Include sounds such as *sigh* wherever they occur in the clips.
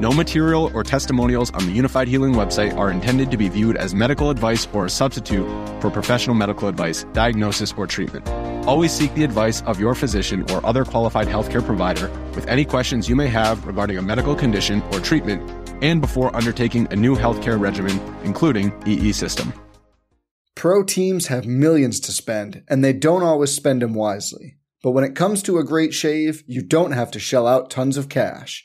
No material or testimonials on the Unifyd Healing website are intended to be viewed as medical advice or a substitute for professional medical advice, diagnosis, or treatment. Always seek the advice of your physician or other qualified healthcare provider with any questions you may have regarding a medical condition or treatment and before undertaking a new healthcare regimen, including EE system. Pro teams have millions to spend, and they don't always spend them wisely. But when it comes to a great shave, you don't have to shell out tons of cash.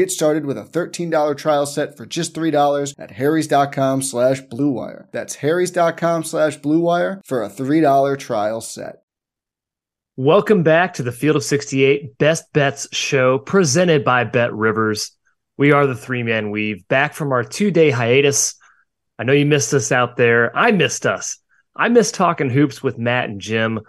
Get started with a $13 trial set for just $3 at harrys.com slash bluewire. That's harrys.com slash bluewire for a $3 trial set. Welcome back to the Field of 68 Best Bets show presented by BetRivers. We are the three man weave back from our two day hiatus. I know you missed us out there. I missed us. I missed talking hoops with Matt and Jim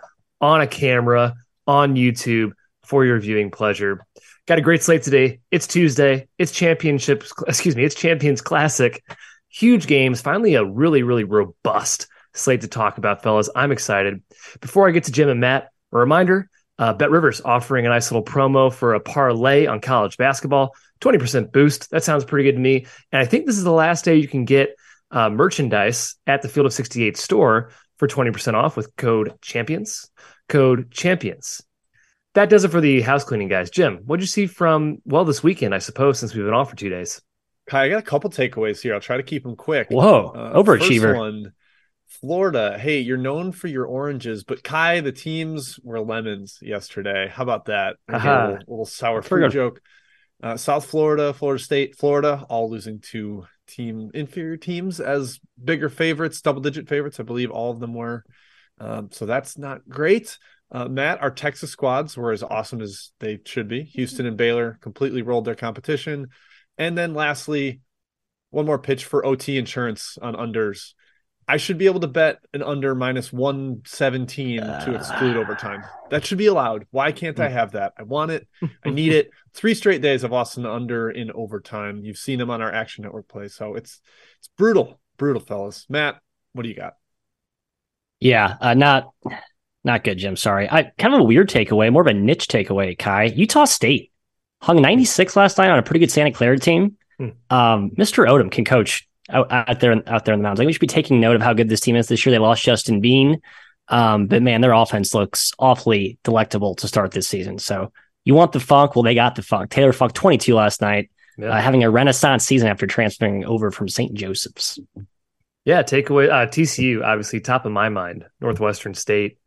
on a camera on YouTube for your viewing pleasure. Got a great slate today. It's Tuesday. It's championships. Excuse me. It's Champions Classic. Huge games. Finally, a really, really robust slate to talk about, fellas. I'm excited. Before I get to Jim and Matt, a reminder uh, BetRivers offering a nice little promo for a parlay on college basketball. 20% boost. That sounds pretty good to me. And I think this is the last day you can get uh, merchandise at the Field of 68 store for 20% off with code champions. Code champions that does it for the house cleaning guys. Jim, what'd you see from well this weekend? I suppose since we've been off for two days. Ky, I got a couple takeaways here. I'll try to keep them quick. Whoa, uh, overachiever. one, Florida. Hey, you're known for your oranges, but Ky, the teams were lemons yesterday. How about that? A little, little, sour fruit joke. Uh, South Florida, Florida State, Florida, all losing to team inferior teams as bigger favorites, double digit favorites. I believe all of them were. Um, so that's not great. Uh, Matt, our Texas squads were as awesome as they should be. Houston and Baylor completely rolled their competition. And then lastly, one more pitch for OT insurance on unders. I should be able to bet an under minus 117 uh, to exclude overtime. That should be allowed. Why can't I have that? I want it. *laughs* I need it. Three straight days of Austin under in overtime. You've seen them on our Action Network play. So it's it's brutal, brutal, fellas. Matt, what do you got? Yeah, uh, not not good, Jim. Sorry. I kind of a weird takeaway, more of a niche takeaway, Ky. Utah State hung 96 last night on a pretty good Santa Clara team. Hmm. Um, Mr. Odom can coach out, out, there out there in the mountains. Like we should be taking note of how good this team is this year. They lost Justin Bean. Um, but man, their offense looks awfully delectable to start this season. So you want the funk? Well, they got the funk. Taylor Funk 22 last night, yeah. uh, having a renaissance season after transferring over from St. Joseph's. Yeah, takeaway uh, TCU obviously top of my mind. Northwestern State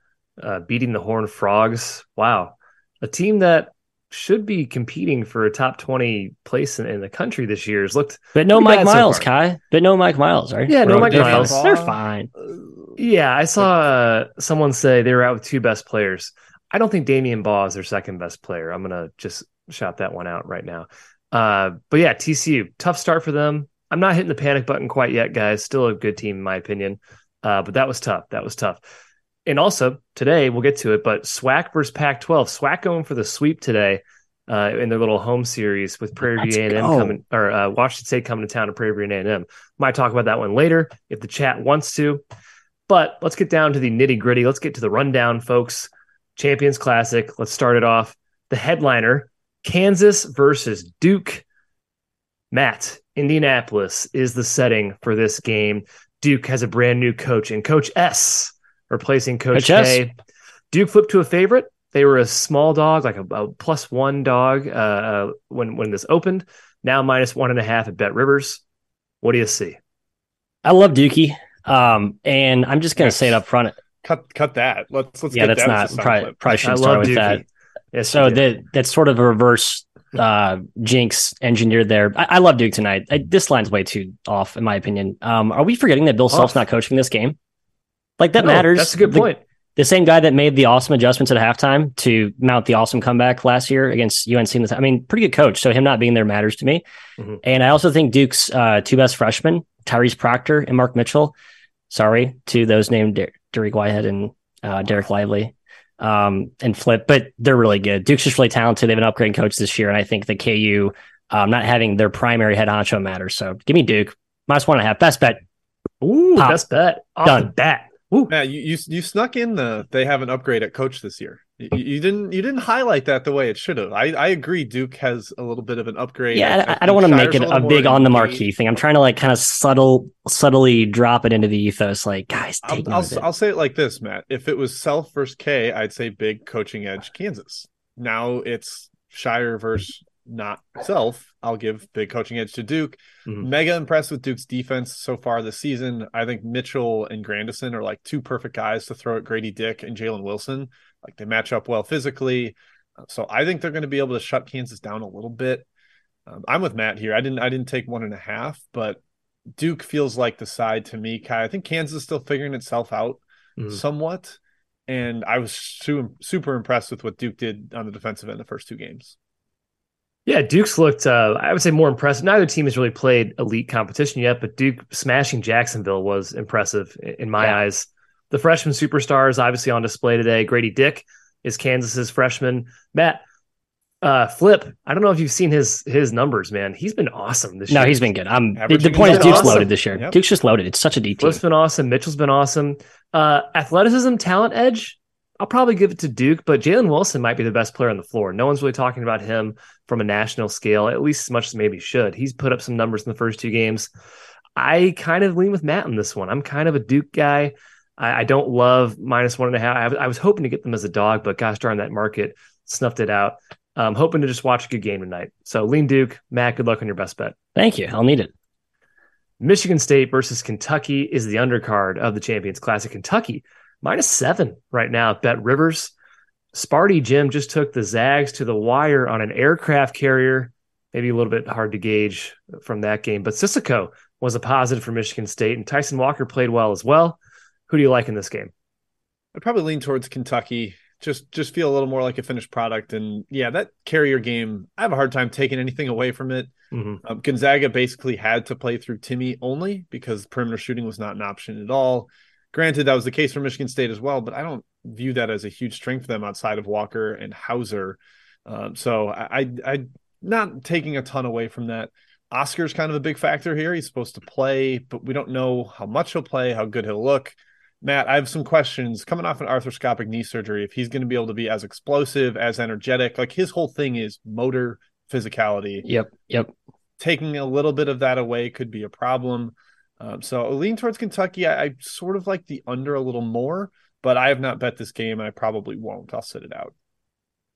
uh, beating the Horned Frogs. Wow, a team that should be competing for a top 20 place in, in the country this year has looked but no mike miles so kai. But no mike miles right? Yeah no mike they're miles. Fine. they're fine. Yeah i saw uh, someone say they were out with two best players. I don't think Damion Baugh is their second best player. I'm gonna just shout that one out right now. Uh, but yeah tcu tough start for them. I'm not hitting the panic button quite yet guys. Still a good team in my opinion. Uh, but that was tough. That was tough. And also today we'll get to it, but SWAC versus Pac-12. SWAC going for the sweep today uh, in their little home series with Prairie View A&M coming or uh, Washington State coming to town to Prairie View A&M. Might talk about that one later if the chat wants to. But let's get down to the nitty gritty. Let's get to the rundown, folks. Champions Classic. Let's start it off. The headliner: Kansas versus Duke. Matt, Indianapolis is the setting for this game. Duke has a brand new coach and Coach S replacing Coach, Coach K. S. Duke flipped to a favorite. They were a small dog, like a, a plus one dog uh, uh, when when this opened. Now minus one and a half at BetRivers. What do you see? I love Dookie, um, and I'm just going to say it up front. Cut cut that. Let's let's. Yeah, that's that not probably, probably should start with Dookie. that. Yes, so that that's sort of a reverse uh, jinx engineered there. I, I love Duke tonight. I, this line's way too off, in my opinion. Um, are we forgetting that Bill Self's not coaching this game? Like that no, matters. That's a good the, point the same guy that made the awesome adjustments at halftime to mount the awesome comeback last year against UNC. I mean, pretty good coach. So him not being there matters to me. Mm-hmm. And I also think Duke's uh, two best freshmen, Tyrese Proctor and Mark Mitchell. Sorry to those named Der- Dariq Whitehead and uh, Dereck Lively um, and Flip, but they're really good. Duke's just really talented. They've been upgrading coach this year, and I think the KU um, not having their primary head honcho matters. So give me Duke minus one and a half. Best bet. Ooh, Pop. best bet. Off Done. Bet. Yeah, you, you you snuck in the they have an upgrade at coach this year. You, you, didn't you didn't highlight that the way it should have. I, I agree. Duke has a little bit of an upgrade. Yeah, I, I, don't want to make it a, big on the marquee thing. I'm trying to like kind of subtle subtly drop it into the ethos. Like guys, I'll I'll, I'll, say it like this, Matt. If it was Self versus K, I'd say big coaching edge Kansas. Now it's Scheyer versus not self, I'll give the coaching edge to Duke. Mm-hmm. Mega impressed with Duke's defense so far this season. I think Mitchell and Grandison are like two perfect guys to throw at Grady Dick and Jalen Wilson. Like they match up well physically. So I think they're going to be able to shut Kansas down a little bit. Um, I'm with Matt here. I didn't I didn't take one and a half, but Duke feels like the side to me. Ky, I think Kansas is still figuring itself out mm-hmm. somewhat. And I was super, super impressed with what Duke did on the defensive end the first two games. Yeah, Duke's looked, uh, I would say, more impressive. Neither team has really played elite competition yet, but Duke smashing Jacksonville was impressive in my yeah. eyes. The freshman superstar is obviously on display today. Grady Dick is Kansas's freshman. Matt uh, Flip, I don't know if you've seen his his numbers, man. He's been awesome this no, year. No, he's been good. I'm the, the point is Duke's awesome. loaded this year. Yep. Duke's just loaded. It's such a deep Flip's team. been awesome. Mitchell's been awesome. Uh, athleticism, talent edge. I'll probably give it to Duke, but Jalen Wilson might be the best player on the floor. No one's really talking about him from a national scale, at least as much as maybe should. He's put up some numbers in the first two games. I kind of lean with Matt on this one. I'm kind of a Duke guy. I, I don't love minus one and a half. I, I, was hoping to get them as a dog, but gosh darn that market snuffed it out. I'm hoping to just watch a good game tonight. So lean Duke. Matt, good luck on your best bet. Thank you. I'll need it. Michigan State versus Kentucky is the undercard of the Champions Classic. Kentucky minus seven right now at BetRivers. Sparty Jim just took the Zags to the wire on an aircraft carrier. Maybe a little bit hard to gauge from that game, but Sissoko was a positive for Michigan State, and Tyson Walker played well as well. Who do you like in this game? I'd probably lean towards Kentucky. Just just feel a little more like a finished product, and yeah, that carrier game. I have a hard time taking anything away from it. Mm-hmm. Um, Gonzaga basically had to play through Timme only because perimeter shooting was not an option at all. Granted, that was the case for Michigan State as well, but I don't view that as a huge strength for them outside of Walker and Hauser. Um, so I, I, I, not taking a ton away from that. Oscar's kind of a big factor here. He's supposed to play, but we don't know how much he'll play, how good he'll look. Matt, I have some questions coming off an arthroscopic knee surgery. If he's going to be able to be as explosive, as energetic, like his whole thing is motor physicality. Yep. Yep. Taking a little bit of that away could be a problem. Um, so lean towards Kentucky. I, I, sort of like the under a little more, but I have not bet this game. And I probably won't. I'll sit it out.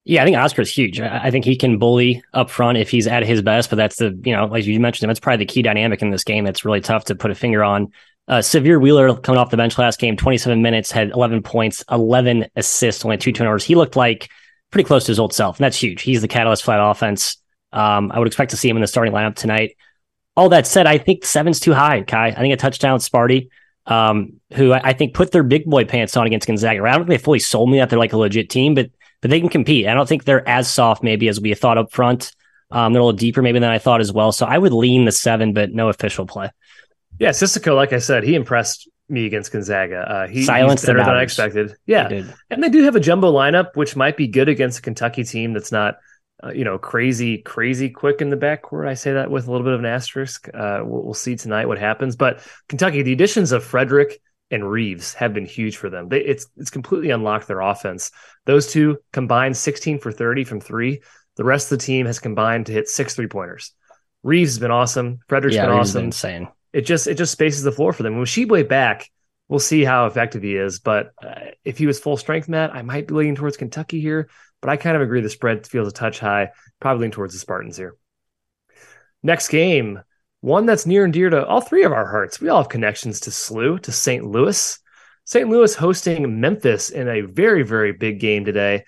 Yeah, I think Oscar's huge. I think he can bully up front if he's at his best, but that's the, you know, like you mentioned, that's probably the key dynamic in this game that's really tough to put a finger on. Uh, Sahvir Wheeler coming off the bench last game, 27 minutes, had 11 points, 11 assists, only two turnovers. He looked like pretty close to his old self, and that's huge. He's the catalyst for that offense. Um, I would expect to see him in the starting lineup tonight all that said, I think seven's too high, Ky. I think a touchdown Sparty, um, who I, I, think put their big boy pants on against Gonzaga. I don't think they fully sold me that they're like a legit team, but but they can compete. I don't think they're as soft maybe as we thought up front. Um, they're a little deeper maybe than I thought as well. So I would lean the seven, but no official play. Yeah, Sissoko, like I said, he impressed me against Gonzaga. Uh, he, Silence he's better than I expected. Yeah, and they do have a jumbo lineup, which might be good against a Kentucky team that's not, uh, you know, crazy, crazy quick in the backcourt. I say that with a little bit of an asterisk. Uh, we'll, we'll, see tonight what happens. But Kentucky, the additions of Fredrick and Reeves have been huge for them. They, it's it's completely unlocked their offense. Those two combined 16 for 30 from three. The rest of the team has combined to hit six three pointers. Reeves has been awesome. Fredrick's yeah, been Reeves awesome. Been insane. It just it just spaces the floor for them. When Tshiebwe back, we'll see how effective he is. But uh, if he was full strength, Matt, I might be leaning towards Kentucky here. But I kind of agree the spread feels a touch high. Probably lean towards the Spartans here. Next game, one that's near and dear to all three of our hearts. We all have connections to SLU, to St. Louis. St. Louis hosting Memphis in a very, very big game today.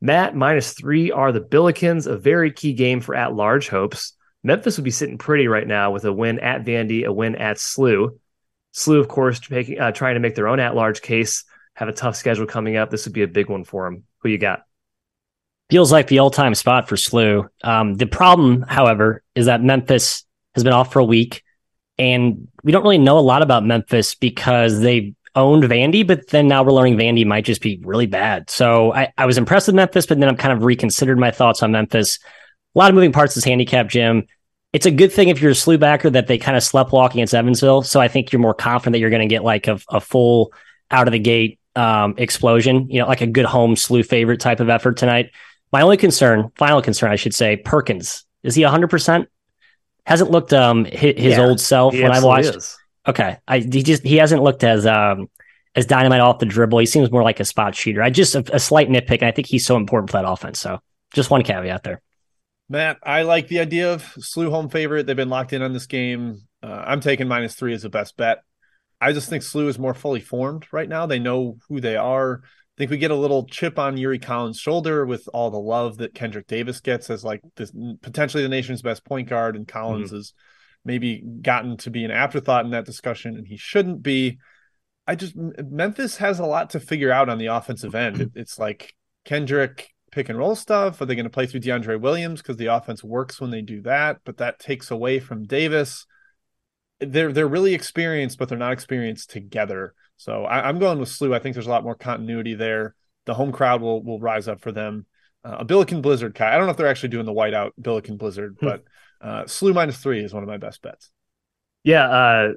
Matt minus three are the Billikens, a very key game for at large hopes. Memphis would be sitting pretty right now with a win at Vandy, a win at SLU. SLU, of course, making, uh, trying to make their own at large case, have a tough schedule coming up. This would be a big one for them. Who you got? Feels like the all time spot for SLU. Um, the problem, however, is that Memphis has been off for a week. And we don't really know a lot about Memphis because they owned Vandy, but then now we're learning Vandy might just be really bad. So I, I was impressed with Memphis, but then I'm kind of reconsidered my thoughts on Memphis. A lot of moving parts this handicap, Jim. It's a good thing if you're a SLU backer that they kind of slept walking against Evansville. So I think you're more confident that you're going to get like a, a full out of the gate um, explosion, you know, like a good home SLU favorite type of effort tonight. My only concern, final concern, I should say, Perkins. Is he 100%? hasn't looked um his, his yeah, old self when I watched. Is. Okay, I he just he hasn't looked as um as dynamite off the dribble. He seems more like a spot shooter. I just a, a slight nitpick, and I think he's so important for that offense. So just one caveat there. Matt, I like the idea of SLU home favorite. They've been locked in on this game. Uh, I'm taking minus three as the best bet. I just think SLU is more fully formed right now. They know who they are think we get a little chip on Yuri Collins' shoulder with all the love that Kendrick Davis gets as like this potentially the nation's best point guard, and Collins mm-hmm. has maybe gotten to be an afterthought in that discussion, and he shouldn't be. I just Memphis has a lot to figure out on the offensive end. It, it's like Kendrick pick and roll stuff. Are they going to play through DeAndre Williams because the offense works when they do that, but that takes away from Davis. They're they're really experienced, but they're not experienced together. So I, am going with SLU. I think there's a lot more continuity there. The home crowd will will rise up for them. Uh, a Billiken Blizzard, Ky. I don't know if they're actually doing the whiteout Billiken Blizzard, hmm. but uh, SLU minus three is one of my best bets. Yeah, uh,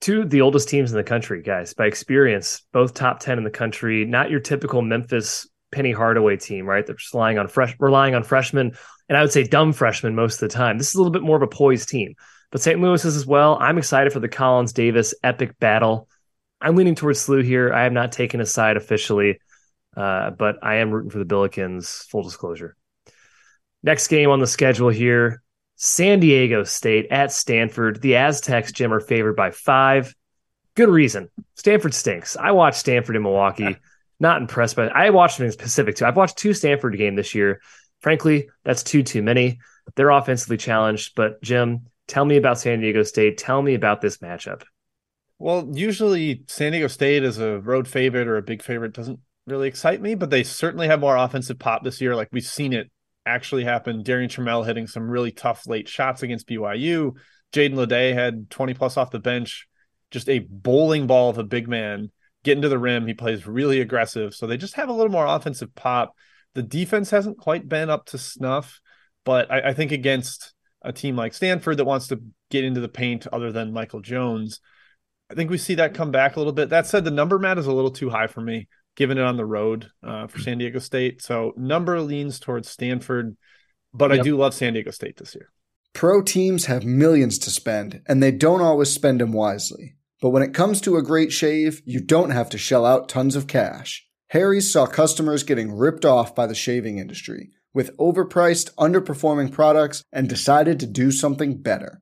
two the oldest teams in the country, guys, by experience, both top ten in the country. Not your typical Memphis Penny Hardaway team, right? They're just relying on fresh, relying on freshmen, and I would say dumb freshmen most of the time. This is a little bit more of a poised team, but St. Louis is as well. I'm excited for the Collins Davis epic battle. I'm leaning towards SLU here. I have not taken a side officially, uh, but I am rooting for the Billikens. Full disclosure. Next game on the schedule here: San Diego State at Stanford. The Aztecs, Jim, are favored by five. Good reason. Stanford stinks. I watched Stanford in Milwaukee. Not impressed by. It. I watched them in Pacific too. I've watched two Stanford game this year. Frankly, that's two too many. They're offensively challenged, but Jim, tell me about San Diego State. Tell me about this matchup. Well, usually San Diego State as a road favorite or a big favorite doesn't really excite me, but they certainly have more offensive pop this year. Like we've seen it actually happen. Darrion Trammell hitting some really tough late shots against BYU. Jaden LeDee had 20 plus off the bench, just a bowling ball of a big man getting to the rim. He plays really aggressive. So they just have a little more offensive pop. The defense hasn't quite been up to snuff, but I, I think against a team like Stanford that wants to get into the paint other than Michael Jones, I think we see that come back a little bit. That said, the number mat is a little too high for me, given it on the road uh, for San Diego State. So number leans towards Stanford, but yep. I do love San Diego State this year. Pro teams have millions to spend, and they don't always spend them wisely. But when it comes to a great shave, you don't have to shell out tons of cash. Harry's saw customers getting ripped off by the shaving industry with overpriced, underperforming products and decided to do something better.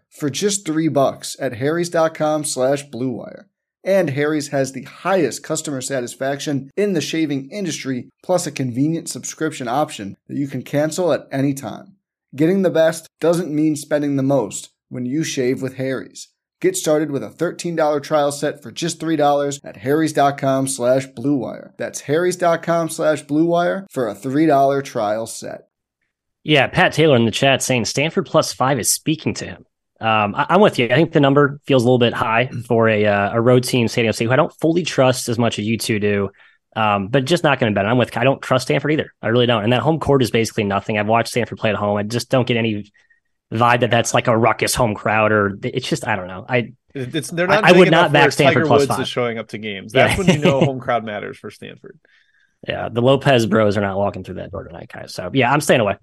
for just three bucks at harrys.com slash bluewire. And Harry's has the highest customer satisfaction in the shaving industry, plus a convenient subscription option that you can cancel at any time. Getting the best doesn't mean spending the most when you shave with Harry's. Get started with a $13 trial set for just $3 at harrys.com slash bluewire. That's harrys.com slash bluewire for a $3 trial set. Yeah, Pat Taylor in the chat saying Stanford plus five is speaking to him. Um, I, am with you. I think the number feels a little bit high for a uh, a road team, San Diego State, who I don't fully trust as much as you two do. Um, but just not going to bet. I'm with. I don't trust Stanford either. I really don't. And that home court is basically nothing. I've watched Stanford play at home. I just don't get any vibe that that's like a ruckus home crowd or it's just I don't know. I it's they're not. I, I would not back Stanford Tiger plus Woods five. is showing up to games. *laughs* That's yeah. when you know home *laughs* crowd matters for Stanford. Yeah, the Lopez Bros are not walking through that door tonight, guys. So yeah, I'm staying away.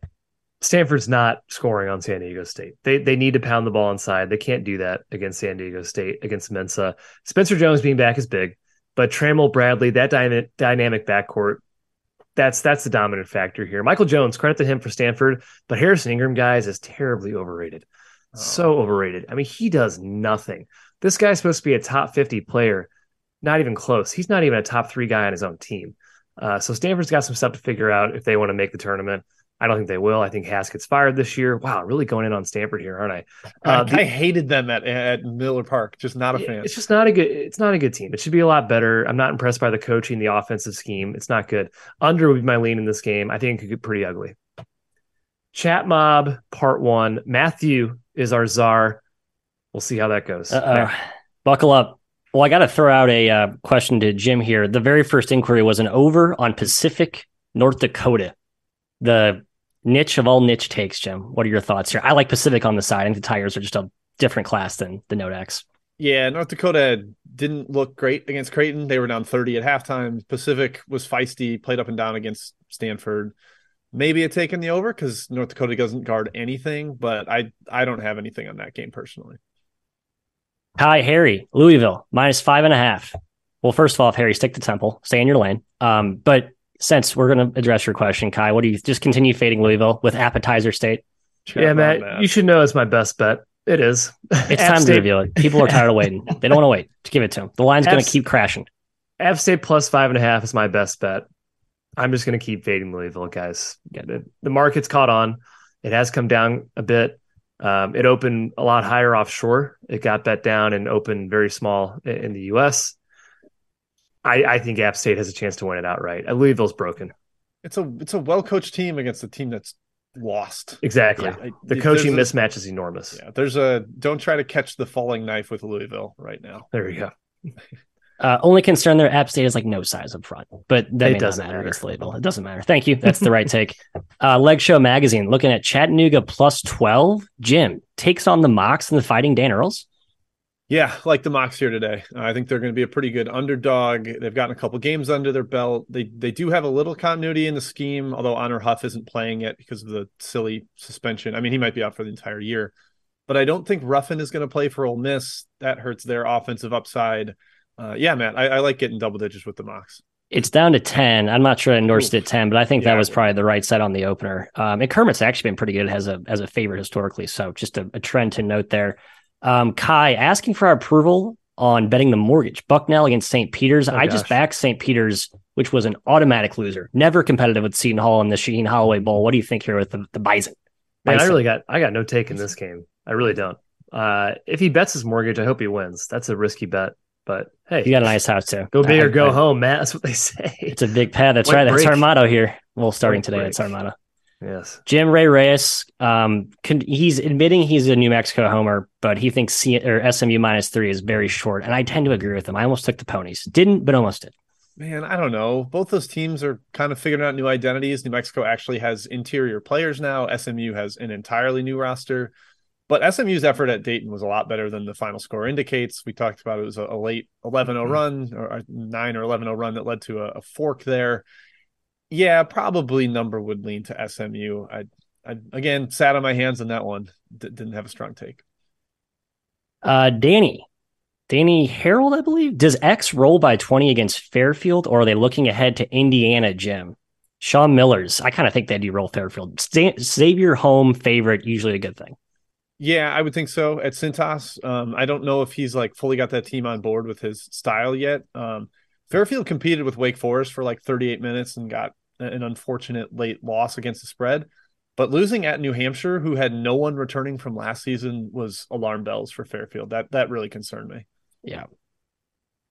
Stanford's not scoring on San Diego State. They they need to pound the ball inside. They can't do that against San Diego State against Mensah. Spencer Jones being back is big, but Trammell Bradley that dynamic dynamic backcourt that's that's the dominant factor here. Michael Jones, credit to him for Stanford, but Harrison Ingram, guys, is terribly overrated. Oh. So overrated. I mean, he does nothing. This guy's supposed to be a top 50 player, not even close. He's not even a top three guy on his own team. Uh, so Stanford's got some stuff to figure out if they want to make the tournament. I don't think they will. I think Haskett's fired this year. Wow, really going in on Stanford here, aren't I? Uh, I, the, I hated them at, at Miller Park. Just not a fan. It's just not a good. It's not a good team. It should be a lot better. I'm not impressed by the coaching, the offensive scheme. It's not good. Under would be my lean in this game. I think it could get pretty ugly. Chat mob part one. Matthew is our czar. We'll see how that goes. Buckle up. Well, I got to throw out a uh, question to Jim here. The very first inquiry was an over on Pacific North Dakota. The niche of all niche takes, Jim. What are your thoughts here? I like Pacific on the side. I think the Tigers are just a different class than the Note X. Yeah, North Dakota didn't look great against Creighton. They were down 30 at halftime. Pacific was feisty, played up and down against Stanford. Maybe a take in the over because North Dakota doesn't guard anything, but I I don't have anything on that game personally. Hi, Harry, Louisville, minus five and a half. Well, first of all, if Harry, stick to Temple, stay in your lane. Um, but since we're going to address your question, Ky, what do you just continue fading Louisville with appetizer state? yeah, Matt, Matt, you should know it's my best bet. It is. It's *laughs* time State. to reveal it. People are tired of waiting. *laughs* They don't want to wait. to give it to them. The line's going to keep crashing. App State plus five and a half is my best bet. I'm just going to keep fading Louisville, guys. The market's caught on. It has come down a bit. Um, it opened a lot higher offshore. It got bet down and opened very small in the U.S. I, I think App State has a chance to win it outright. Louisville's broken. It's a it's a well coached team against a team that's lost. Exactly. Yeah. The coaching a, mismatch is enormous. Yeah, there's a don't try to catch the falling knife with Louisville right now. There you go. *laughs* Uh, only concern there, app state is like no size up front, but that it doesn't matter against Louisville. It doesn't matter. Thank you. That's the right take. *laughs* Uh, Leg Show Magazine looking at Chattanooga plus 12. Jim takes on the Mocs and the Fighting Dan Earls. Yeah, like the Mocs here today. Uh, I think they're going to be a pretty good underdog. They've gotten a couple games under their belt. They they do have a little continuity in the scheme, although Honor Huff isn't playing yet because of the silly suspension. I mean, he might be out for the entire year, but I don't think Ruffin is going to play for Ole Miss. That hurts their offensive upside. Uh, yeah, man, I, I, like getting double digits with the Mocs. It's down to 10. I'm not sure I endorsed Oof. it 10, but I think yeah, that was probably the right set on the opener. Um, and Kermit's actually been pretty good as a as a favorite historically. So just a, a trend to note there. Um, Ky asking for our approval on betting the mortgage. Bucknell against St. Peter's. Oh, I gosh. just backed St. Peter's, which was an automatic loser. Never competitive with Seton Hall in the Shaheen Holloway Bowl. What do you think here with the, the Bison? Man, I really got I got no take in this game. I really don't. Uh, if he bets his mortgage, I hope he wins. That's a risky bet. But hey, you got a nice house too. Go big or go I, home, Matt. *laughs* That's what they say. It's a big pad. That's right. Break. That's our motto here. Well, starting today, break. that's our motto. Yes. Jim Ray Reyes, um, can, he's admitting he's a New Mexico homer, but he thinks C, or SMU minus three is very short. And I tend to agree with him. I almost took the ponies. Didn't, but almost did. Man, I don't know. Both those teams are kind of figuring out new identities. New Mexico actually has interior players now. SMU has an entirely new roster. But SMU's effort at Dayton was a lot better than the final score indicates. We talked about it was a, a late 11 0 mm-hmm. run or a 9 or 11 0 run that led to a, a fork there yeah, probably number would lean to SMU. I, I again sat on my hands on that one. D- didn't have a strong take. Uh, Danny, Danny Harold, I believe. Does X roll by twenty against Fairfield, or are they looking ahead to Indiana? Jim, Sean Miller's. I kind of think they do roll Fairfield. Xavier home favorite, usually a good thing. Yeah, I would think so at Cintas. Um, I don't know if he's like fully got that team on board with his style yet. Um, Fairfield competed with Wake Forest for like 38 minutes and got an unfortunate late loss against the spread. But losing at New Hampshire, who had no one returning from last season, was alarm bells for Fairfield. That that really concerned me. Yeah.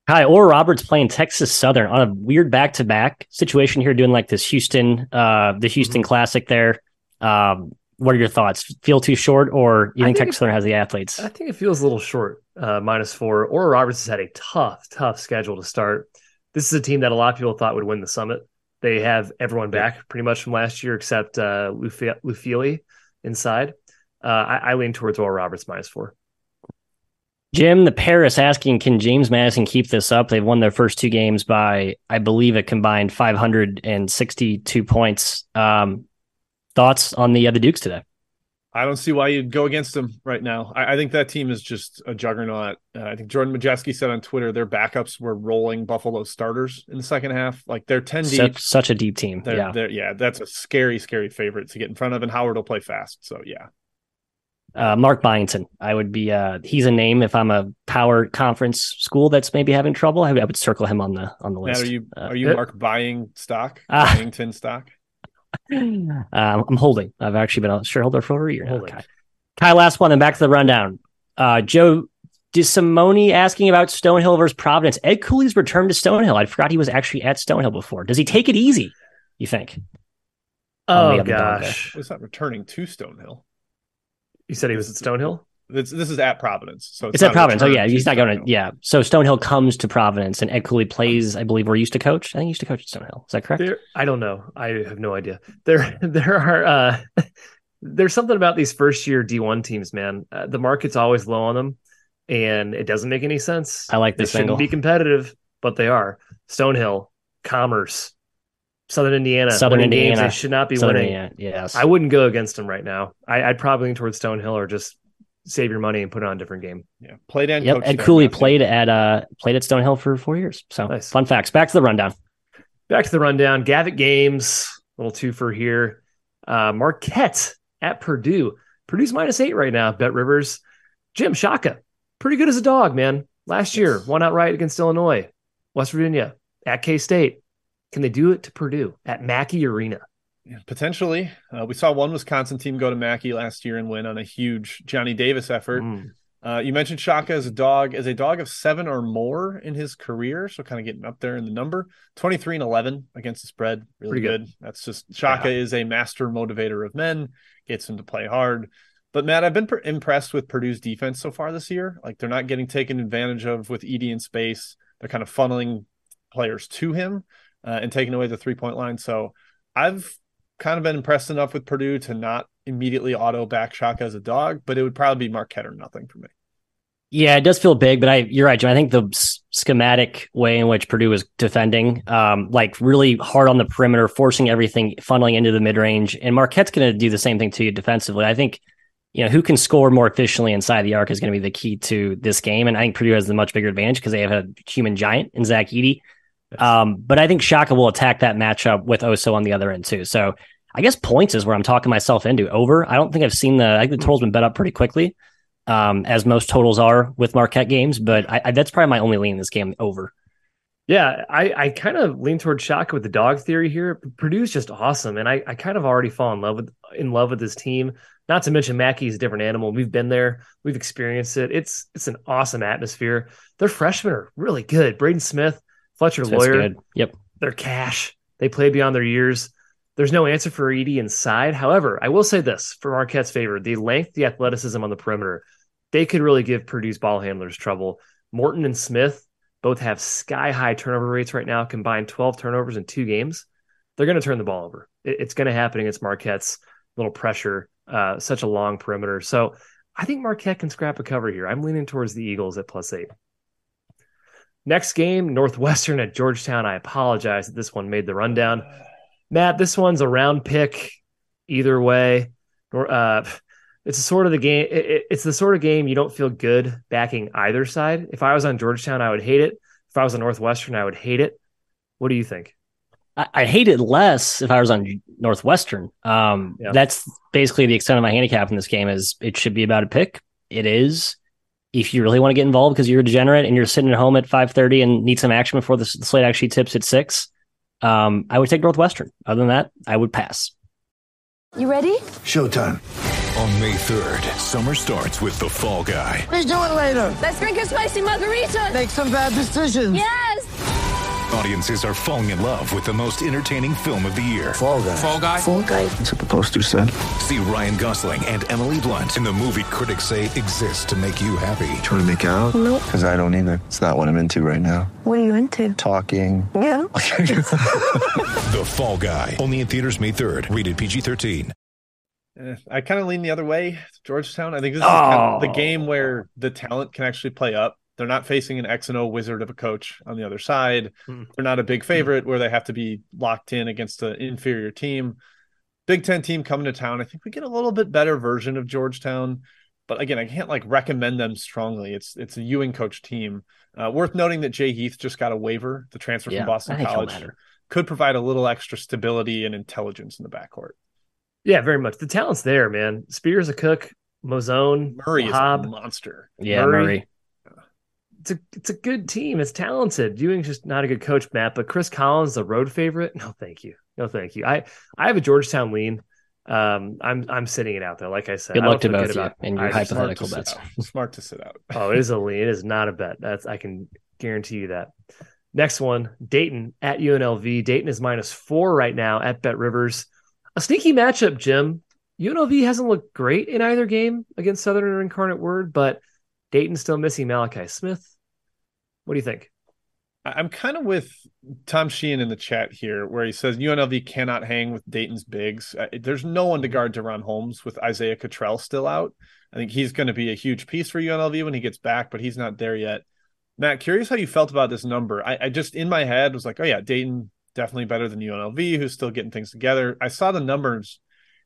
Hi, Oral Roberts playing Texas Southern on a weird back to back situation here, doing like this Houston, uh, the Houston mm-hmm. Classic there. Um, what are your thoughts? Feel too short, or you think, think Texas Southern has the athletes? I think it feels a little short, uh, minus four. Oral Roberts has had a tough, tough schedule to start. This is a team that a lot of people thought would win the summit. They have everyone back pretty much from last year except uh, Lufile inside. Uh, I, I lean towards Oral Roberts minus four. Jim, the Paris asking, can James Madison keep this up? They've won their first two games by, I believe, a combined 562 points. Um, thoughts on the other Dukes today? I don't see why you'd go against them right now. I, I think that team is just a juggernaut. Uh, I think Jordan Majewski said on Twitter their backups were rolling Buffalo starters in the second half. Like they're ten deep, such, such a deep team. They're, yeah, they're, yeah, that's a scary, scary favorite to get in front of. And Howard will play fast, so yeah. Uh, Mark Byington, I would be. Uh, he's a name if I'm a power conference school that's maybe having trouble. I would, I would circle him on the on the list. Matt, are you uh, are you Mark buying stock? Ah. Byington stock? *laughs* um, I'm holding. I've actually been a shareholder for over a year now. Okay. Ky, last one, then back to the rundown. Uh, Joe DeSimone asking about Stonehill versus Providence. Ed Cooley's return to Stonehill. I forgot he was actually at Stonehill before. Does he take it easy? You think? Oh gosh, he's not returning to Stonehill. You said he was at Stonehill. This, this is at Providence, so it's, it's at Providence. Oh yeah, he's not going to. Yeah, so Stonehill comes to Providence, and Ed Cooley plays. I believe where he used to coach. I think he used to coach at Stonehill. Is that correct? There, I don't know. I have no idea. There, *laughs* there are. Uh, *laughs* there's something about these first year D1 teams, man. Uh, the market's always low on them, and it doesn't make any sense. I like this. They shouldn't be competitive, but they are. Stonehill, Commerce, Southern Indiana, Southern Indiana, games they should not be Southern winning. Indiana, yes, I wouldn't go against them right now. I, would probably lean towards Stonehill or just save your money and put it on a different game. Yeah, played and yep. Ed Cooley played at uh played at Stonehill for four years. So nice. fun facts. Back to the rundown. Back to the rundown. Gavitt games, little two for here. Uh, Marquette at Purdue. Purdue's minus eight right now. BetRivers. Jim Shaka, pretty good as a dog, man. Last yes. year, won outright against Illinois, West Virginia, at K State. Can they do it to Purdue at Mackey Arena? Potentially. Uh, we saw one Wisconsin team go to Mackey last year and win on a huge Johnny Davis effort. Mm. Uh, you mentioned Shaka as a dog, as a dog of seven or more in his career, so kind of getting up there in the number. Twenty three and eleven against the spread, really good. good. That's just Shaka yeah. is a master motivator of men gets him to play hard. But Matt, I've been impressed with Purdue's defense so far this year. Like they're not getting taken advantage of with Edey in space. They're kind of funneling players to him uh, and taking away the three point line. So I've kind of been impressed enough with Purdue to not immediately auto back shock as a dog, but it would probably be Marquette or nothing for me. Yeah, it does feel big, but I you're right, Jim. I think the schematic way in which Purdue was defending, um, like really hard on the perimeter, forcing everything, funneling into the mid range, and Marquette's going to do the same thing to you defensively. I think you know who can score more efficiently inside the arc is going to be the key to this game, and I think Purdue has the much bigger advantage because they have a human giant in Zach Edey. Yes. Um, but I think Shaka will attack that matchup with Oso on the other end too. So I guess points is where I'm talking myself into over. I don't think I've seen the. I think the total's been bet up pretty quickly um, as most totals are with Marquette games. But I, I, that's probably my only lean in this game over. Yeah, I, I kind of lean toward Shaka with the dog theory here. Purdue's just awesome, and I, I kind of already fall in love with in love with this team. Not to mention Mackey's a different animal. We've been there, we've experienced it. It's it's an awesome atmosphere. Their freshmen are really good. Braden Smith, Fletcher Smith's Loyer, good. yep, they're cash. They play beyond their years. There's no answer for Edey inside. However, I will say this for Marquette's favor: the length, the athleticism on the perimeter they could really give Purdue's ball handlers trouble. Morton and Smith both have sky high turnover rates right now, combined 12 turnovers in two games. They're going to turn the ball over. it's going to happen against Marquette's little pressure, uh, such a long perimeter. So I think Marquette can scrap a cover here. I'm leaning towards the Eagles at plus eight. Next game, Northwestern at Georgetown. I apologize that this one made the rundown. Matt, this one's a round pick either way. Uh, it's a sort of the game. It, it's the sort of game you don't feel good backing either side. If I was on Georgetown, I would hate it. If I was on Northwestern, I would hate it. What do you think? I, I hate it less if I was on Northwestern. Um, yeah. That's basically the extent of my handicap in this game. Is it should be about a pick. It is. If you really want to get involved because you're a degenerate and you're sitting at home at 5:30 and need some action before the, the slate actually tips at six, um, I would take Northwestern. Other than that, I would pass. You ready? Showtime. On May 3rd, summer starts with The Fall Guy. Let's do it later. Let's drink a spicy margarita. Make some bad decisions. Yes. Audiences are falling in love with the most entertaining film of the year. Fall guy. Fall guy. Fall guy. That's what the poster said. See Ryan Gosling and Emily Blunt in the movie critics say exists to make you happy. Trying to make it out? Nope. Because I don't either. It's not what I'm into right now. What are you into? Talking. Yeah. *laughs* *laughs* the Fall Guy. Only in theaters May 3rd. Rated PG-13. Eh, I kind of lean the other way, Georgetown. I think this is oh. kind of the game where the talent can actually play up they're not facing an X and O wizard of a coach on the other side. Hmm. They're not a big favorite where they have to be locked in against an inferior team. Big Ten team coming to town. I think we get a little bit better version of Georgetown, but again, I can't like recommend them strongly. It's it's a Ewing coach team. Uh, worth noting that Jay Heath just got a waiver, the transfer yeah, from Boston College, could provide a little extra stability and intelligence in the backcourt. Yeah, very much. The talent's there, man. Spears a cook, Mozone, Murray Wahab. is a monster. Yeah, Murray. Murray it's a it's a good team. It's talented. Ewing's just not a good coach, Matt. But Chris Collins, the road favorite. *laughs* No, thank you. No, thank you. I I have a Georgetown lean. Um, I'm I'm sitting it out there. Like I said, good luck to both you and your hypothetical bets. *laughs* Smart to sit out. oh, it is a *laughs* lean. It is not a bet. That's I can guarantee you that. Next one, Dayton at UNLV. Dayton is minus four right now at BetRivers. A sneaky matchup, Jim. UNLV hasn't looked great in either game against Southern or Incarnate Word, but Dayton's still missing Malachi Smith. What do you think? I'm kind of with Tom Sheehan in the chat here, where he says UNLV cannot hang with Dayton's bigs. There's no one to mm-hmm. guard DaRon Holmes with Isaiah Cottrell still out. I think he's going to be a huge piece for UNLV when he gets back, but he's not there yet. Matt, curious how you felt about this number. I, I just in my head was like, oh yeah, Dayton definitely better than UNLV, who's still getting things together. I saw the numbers;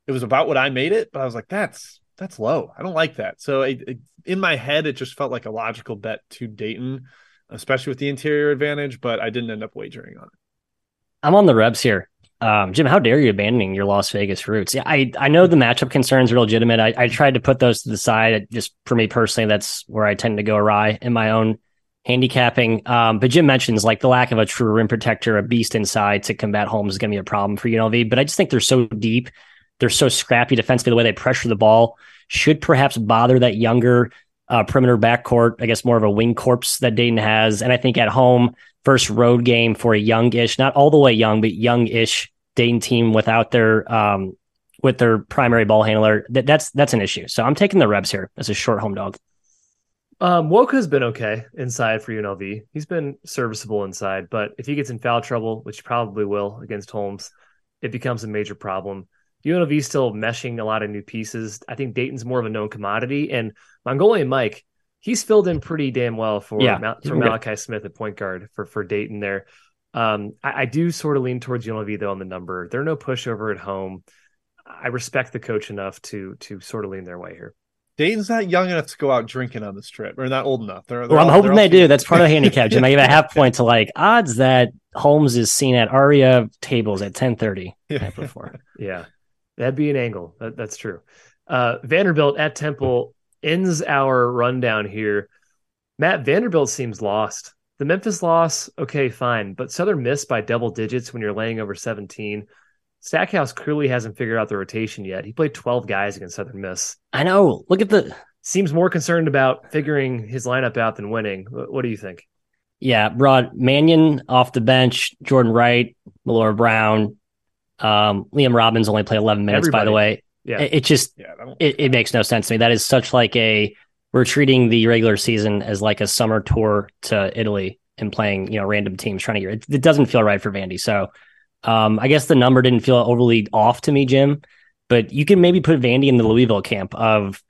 it was about what I made it, but I was like, that's that's low. I don't like that. So it, it, in my head, it just felt like a logical bet to Dayton especially with the interior advantage, but I didn't end up wagering on it. I'm on the Rebs here. Um, Jim, how dare you abandoning your Las Vegas roots? Yeah, I, I know the matchup concerns are legitimate. I, I tried to put those to the side. Just for me personally, that's where I tend to go awry in my own handicapping. Um, but Jim mentions like the lack of a true rim protector, a beast inside to combat Holmes is going to be a problem for UNLV. But I just think they're so deep. They're so scrappy defensively. The way they pressure the ball should perhaps bother that younger uh, perimeter backcourt. I guess more of a wing corpse that Dayton has. And I think at home, first road game for a youngish, not all the way young, but youngish Dayton team without their um, with their primary ball handler. That, that's that's an issue. So I'm taking the Rebs here as a short home dog. Um, Woka's been okay inside for UNLV. He's been serviceable inside, but if he gets in foul trouble, which probably will against Holmes, it becomes a major problem. UNLV still meshing a lot of new pieces. I think Dayton's more of a known commodity, and Mongolian Mike, he's filled in pretty damn well for yeah, Mal- for Malachi Smith at point guard for for Dayton there. Um, I, I, do sort of lean towards UNLV though on the number. They're no pushover at home. I respect the coach enough to to sort of lean their way here. Dayton's not young enough to go out drinking on the strip, or not old enough. They're, they're well, I'm hoping they do. That's part of the handicap, Jim. I give a half *laughs* point to like odds that Holmes is seen at Aria tables at 10:30 yeah. before. yeah, That'd be an angle. That, that's true. Uh, Vanderbilt at Temple ends our rundown here. Matt Vanderbilt seems lost. The Memphis loss, okay, fine, but Southern Miss by double digits when you're laying over 17. Stackhouse clearly hasn't figured out the rotation yet. He played 12 guys against Southern Miss. I know. Look at the seems more concerned about figuring his lineup out than winning. What do you think? Yeah, brought Manjon off the bench, Jordan Wright, Malora Brown, um, Liam Robbins only played 11 minutes, Everybody. by the way. Yeah. It, it just, yeah, it, it makes no sense to me. That is such like a, we're treating the regular season as like a summer tour to Italy and playing, you know, random teams trying to get it. It doesn't feel right for Vandy. So um, I guess the number didn't feel overly off to me, Jim, but you can maybe put Vandy in the Louisville camp of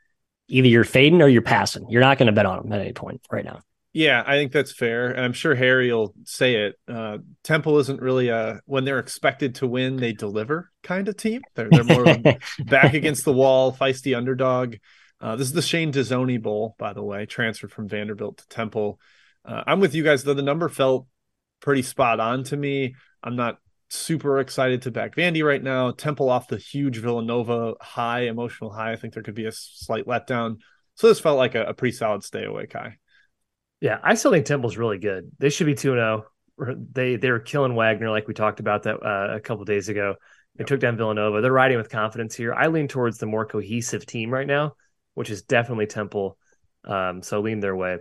either you're fading or you're passing. You're not going to bet on them at any point right now. Yeah, I think that's fair. And I'm sure Harry will say it. Uh, Temple isn't really a when they're expected to win, they deliver kind of team. They're, they're more back *laughs* against the wall, feisty underdog. Uh, this is the Shane Dezonie Bowl, by the way, transferred from Vanderbilt to Temple. Uh, I'm with you guys, though. The number felt pretty spot on to me. I'm not super excited to back Vandy right now. Temple off the huge Villanova high, emotional high. I think there could be a slight letdown. So this felt like a, a pretty solid stay away, Ky. Yeah, I still think Temple's really good. They should be 2 0. They they were killing Wagner like we talked about that uh, a couple days ago. They yep. took down Villanova. They're riding with confidence here. I lean towards the more cohesive team right now, which is definitely Temple. Um, so lean their way.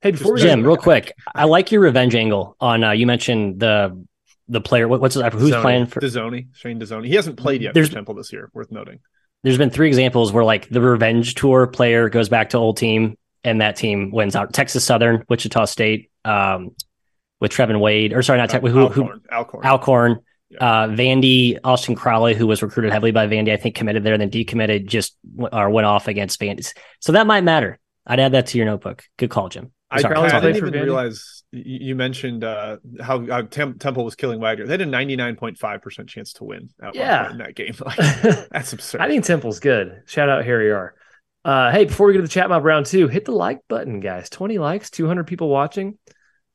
Hey, before Jim, real quick, I like your revenge angle on. Uh, you mentioned the the player. What, what's his, who's Dezonie, playing for Dezonie? Shane Dezonie. He hasn't played yet There's, for Temple this year. Worth noting. There's been three examples where like the revenge tour player goes back to old team and that team wins out. Texas Southern, Wichita State, um, with Trevin Wade, or sorry, not Te- who, who, Alcorn. Alcorn. Uh, Vandy, Austin Crowley, who was recruited heavily by Vandy, I think committed there, then decommitted, just or went off against Vandy. So that might matter. I'd add that to your notebook. Good call, Jim. I, I, I didn't even realize you mentioned uh, how, how Tem- Temple was killing Wagner. They had a 99.5% chance to win yeah. in that game. *laughs* Like, that's absurd. I think Temple's good. Shout out Harry R. Uh, hey, before we get to the chat mob round two, hit the like button, guys. 20 likes, 200 people watching.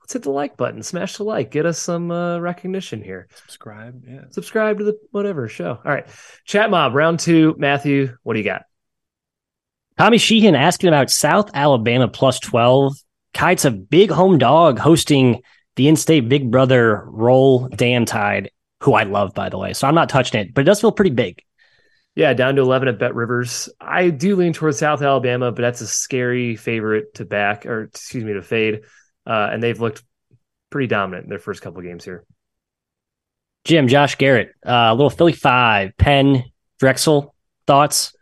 Let's hit the like button. Smash the like. Get us some uh, recognition here. Subscribe. Yeah. Subscribe to the whatever show. All right. Chat mob round two. Matthew, what do you got? Tommy Sheehan asking about South Alabama plus 12. Kite's a big home dog hosting the in state Big Brother Roll Damn Tide, who I love, by the way. So I'm not touching it, but it does feel pretty big. Yeah, down to 11 at BetRivers. I do lean towards South Alabama, but that's a scary favorite to back, or excuse me, to fade. Uh, and they've looked pretty dominant in their first couple games here. Jim, Josh Garrett, uh, a uh, little Philly five, Penn, Drexel, thoughts?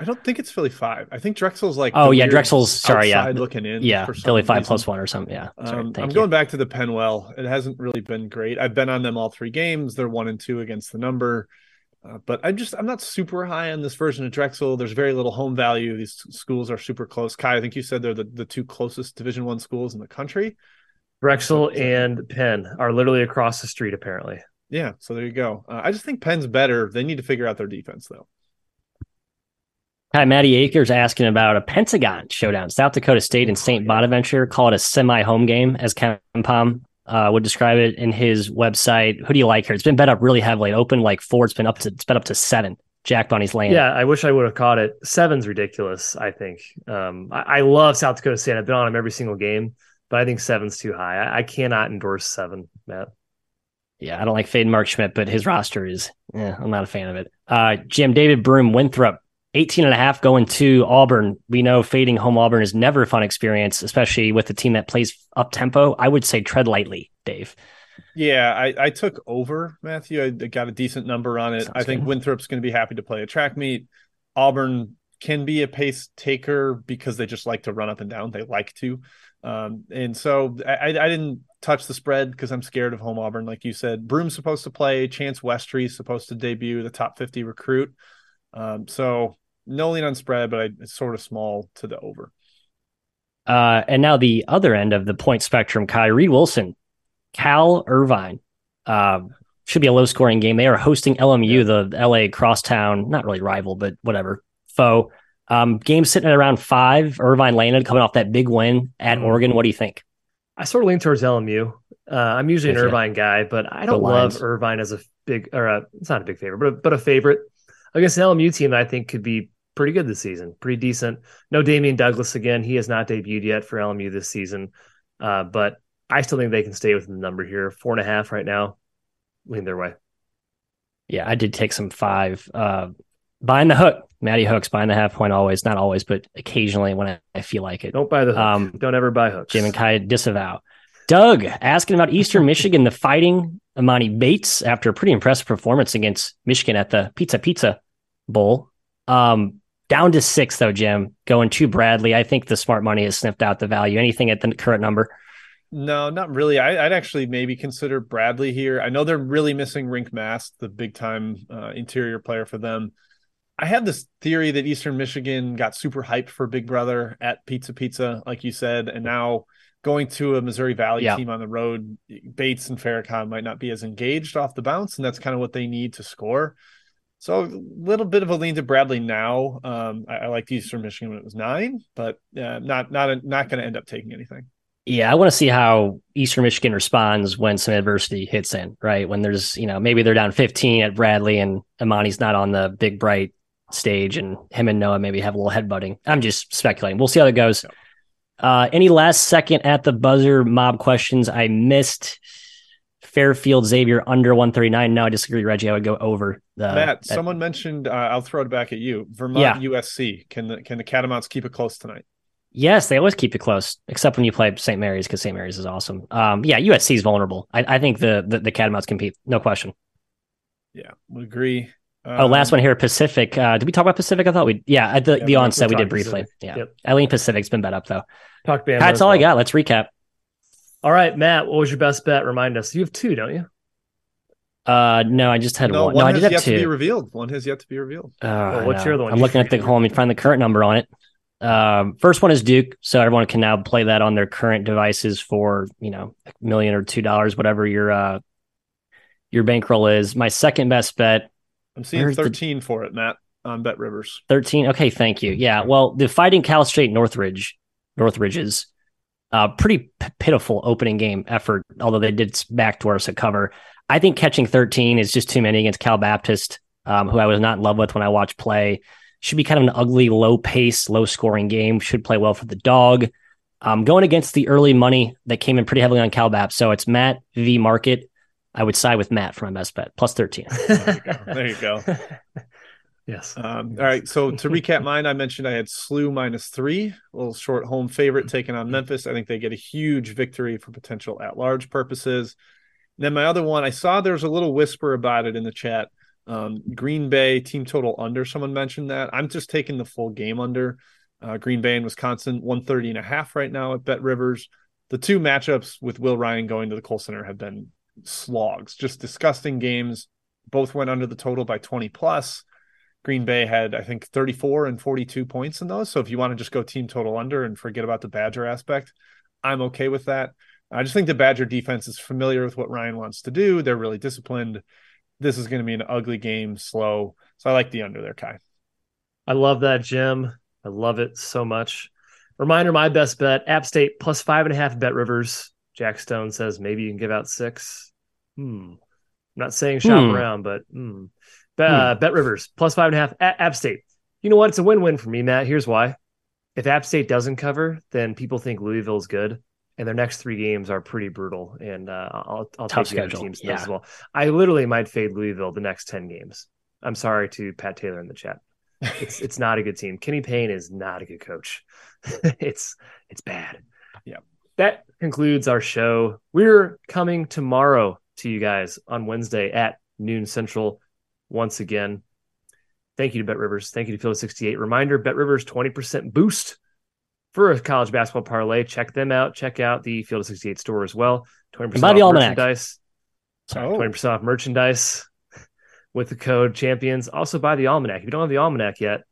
I don't think it's Philly five. I think Drexel's like oh yeah, Drexel's sorry yeah looking in yeah Philly five reason. plus one or something yeah. Sorry, um, I'm you. going back to the Penwell. It hasn't really been great. I've been on them all three games. They're one and two against the number, uh, but I'm just I'm not super high on this version of Drexel. There's very little home value. These schools are super close. Ky, I think you said they're the, the two closest Division One schools in the country. Drexel and Penn are literally across the street apparently. Yeah, so there you go. Uh, I just think Penn's better. They need to figure out their defense though. Hi, Maddie Akers asking about a Pentagon showdown. South Dakota State and St. Bonaventure call it a semi home game, as KenPom uh, would describe it in his website. Who do you like here? It's been bet up really heavily. It opened like four. It's been up to it's been up to seven. Jack Bunny's lane. Yeah, I wish I would have caught it. Seven's ridiculous. I think. Um, I, I, love South Dakota State. I've been on them every single game, but I think seven's too high. I, I cannot endorse seven, Matt. Yeah, I don't like Fade Mark Schmidt, but his roster is. Yeah, I'm not a fan of it. Uh, Jim David Broom Winthrop 18 and a half going to Auburn. We know fading home Auburn is never a fun experience, especially with a team that plays up tempo. I would say tread lightly, Dave. Yeah, I, I took over, Matthew. I got a decent number on it. Sounds I think good. Winthrop's going to be happy to play a track meet. Auburn can be a pace taker because they just like to run up and down. They like to. Um, and so I, I didn't touch the spread because I'm scared of home Auburn. Like you said, Broome's supposed to play. Chance Westry's supposed to debut, the top 50 recruit. Um, so no lean on spread, but I, it's sort of small to the over. Uh, and now the other end of the point spectrum, Kyrie Wilson, Cal Irvine. Uh, should be a low scoring game. They are hosting LMU, yeah. the LA crosstown, not really rival, but whatever, foe. Um, game sitting at around five. Irvine landed coming off that big win at mm-hmm. Oregon. What do you think? I sort of lean towards LMU. Uh, I'm usually an Irvine guy, but I don't love Irvine as a big, or a, it's not a big favorite, but a, but a favorite against an LMU team that I think could be pretty good this season, pretty decent. No Damian Douglas again. He has not debuted yet for LMU this season, uh, but I still think they can stay within the number here. Four and a half right now. Lean their way. Yeah, I did take some five. Uh, buying the hook. Matty Hooks buying the half point always, not always, but occasionally when I, I feel like it. Don't buy the hook. Um, Don't ever buy hooks. Jim and Ky disavow. Doug asking about Eastern *laughs* Michigan, the fighting Emoni Bates after a pretty impressive performance against Michigan at the Pizza Pizza Bowl. Um, down to six, though, Jim, going to Bradley. I think the smart money has sniffed out the value. Anything at the current number? No, not really. I, would actually maybe consider Bradley here. I know they're really missing Rienk Mast, the big time uh, interior player for them. I have this theory that Eastern Michigan got super hyped for Big Brother at Pizza Pizza, like you said, and now going to a Missouri Valley yeah. team on the road, Bates and Farrakhan might not be as engaged off the bounce, and that's kind of what they need to score. So a little bit of a lean to Bradley now. Um, I, I liked Eastern Michigan when it was nine, but uh, not not not going to end up taking anything. Yeah, I want to see how Eastern Michigan responds when some adversity hits in, right? When there's, you know, maybe they're down 15 at Bradley and Emoni's not on the big bright stage and him and Noah maybe have a little headbutting. I'm just speculating. We'll see how that goes. Uh, any last second at the buzzer mob questions I missed? Fairfield Xavier under 139. No, I disagree, Reggie. I would go over the Matt. That, someone mentioned. Uh, I'll throw it back at you. Vermont yeah. USC. Can the can the Catamounts keep it close tonight? Yes, they always keep it close, except when you play St. Mary's because St. Mary's is awesome. Um, yeah, USC is vulnerable. I, I think the, the, the Catamounts compete, no question. Yeah, we agree. Um, oh, last one here, Pacific. Uh, did we talk about Pacific? I thought we, yeah, at the, yeah, the onset we did briefly. Pacific. Yeah, yep. Eileen Pacific's been bet up though. Talk Bama That's all well. I got. Let's recap. All right, Matt, what was your best bet? Remind us. You have two, don't you? Uh, no, I just had no, one. one no, I did have yet two. to be revealed. One has yet to be revealed. Uh, well, what's your other one? I'm looking at the home and find the current number on it. Um, first one is Duke, so everyone can now play that on their current devices for you know a million or two dollars, whatever your uh your bankroll is. My second best bet. I'm seeing thirteen the... for it, Matt, on BetRivers. Thirteen. Okay, thank you. Yeah, well, the Fighting Cal State Northridge, Northridge's, uh, pretty p- pitiful opening game effort. Although they did back to us a cover, I think catching 13 is just too many against Cal Baptist, um, who I was not in love with when I watched play should be kind of an ugly, low pace, low scoring game. Should play well for the dog. Um, going against the early money that came in pretty heavily on Cal CalBap. So it's Matt v Market. I would side with Matt for my best bet, plus 13. *laughs* there you go. There you go. *laughs* yes. Um, all right. So to *laughs* recap mine, I mentioned I had SLU minus three, a little short home favorite taking on Memphis. I think they get a huge victory for potential at large purposes. And then my other one, I saw there's a little whisper about it in the chat. Um, Green Bay team total under. Someone mentioned that. I'm just taking the full game under. Uh, Green Bay and Wisconsin, 130 and a half right now at BetRivers. The two matchups with Will Ryan going to the Kohl Center have been slogs, just disgusting games. Both went under the total by 20 plus. Green Bay had, I think, 34 and 42 points in those. So if you want to just go team total under and forget about the Badger aspect, I'm okay with that. I just think the Badger defense is familiar with what Ryan wants to do. They're really disciplined this is going to be an ugly game, slow. So I like the under there, Ky. I love that, Jim. I love it so much. Reminder: my best bet: App State plus five and a half. BetRivers. Jack Stone says maybe you can give out six. Hmm. I'm not saying shop hmm. around, but hmm. Bet, uh, BetRivers plus five and a half at App State. You know what? It's a win-win for me, Matt. Here's why. If App State doesn't cover, then people think Louisville's good and their next three games are pretty brutal. And uh, I'll I'll Tough take the other teams yeah. as well. I literally might fade Louisville the next ten games. I'm sorry to Pat Taylor in the chat. It's it's not a good team. Kenny Payne is not a good coach. *laughs* it's it's bad. Yeah. That concludes our show. We're coming tomorrow to you guys on Wednesday at noon central. Once again, thank you to BetRivers. Thank you to Field 68. Reminder: BetRivers 20% boost for a college basketball parlay. Check them out. Check out the Field of 68 store as well. 20% off merchandise. Sorry, oh. 20% off merchandise with the code champions. Also buy the almanac. If you don't have the almanac yet,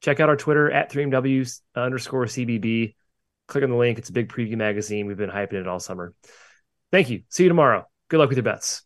check out our Twitter at 3MW underscore CBB. Click on the link. It's a big preview magazine. We've been hyping it all summer. Thank you. See you tomorrow. Good luck with your bets.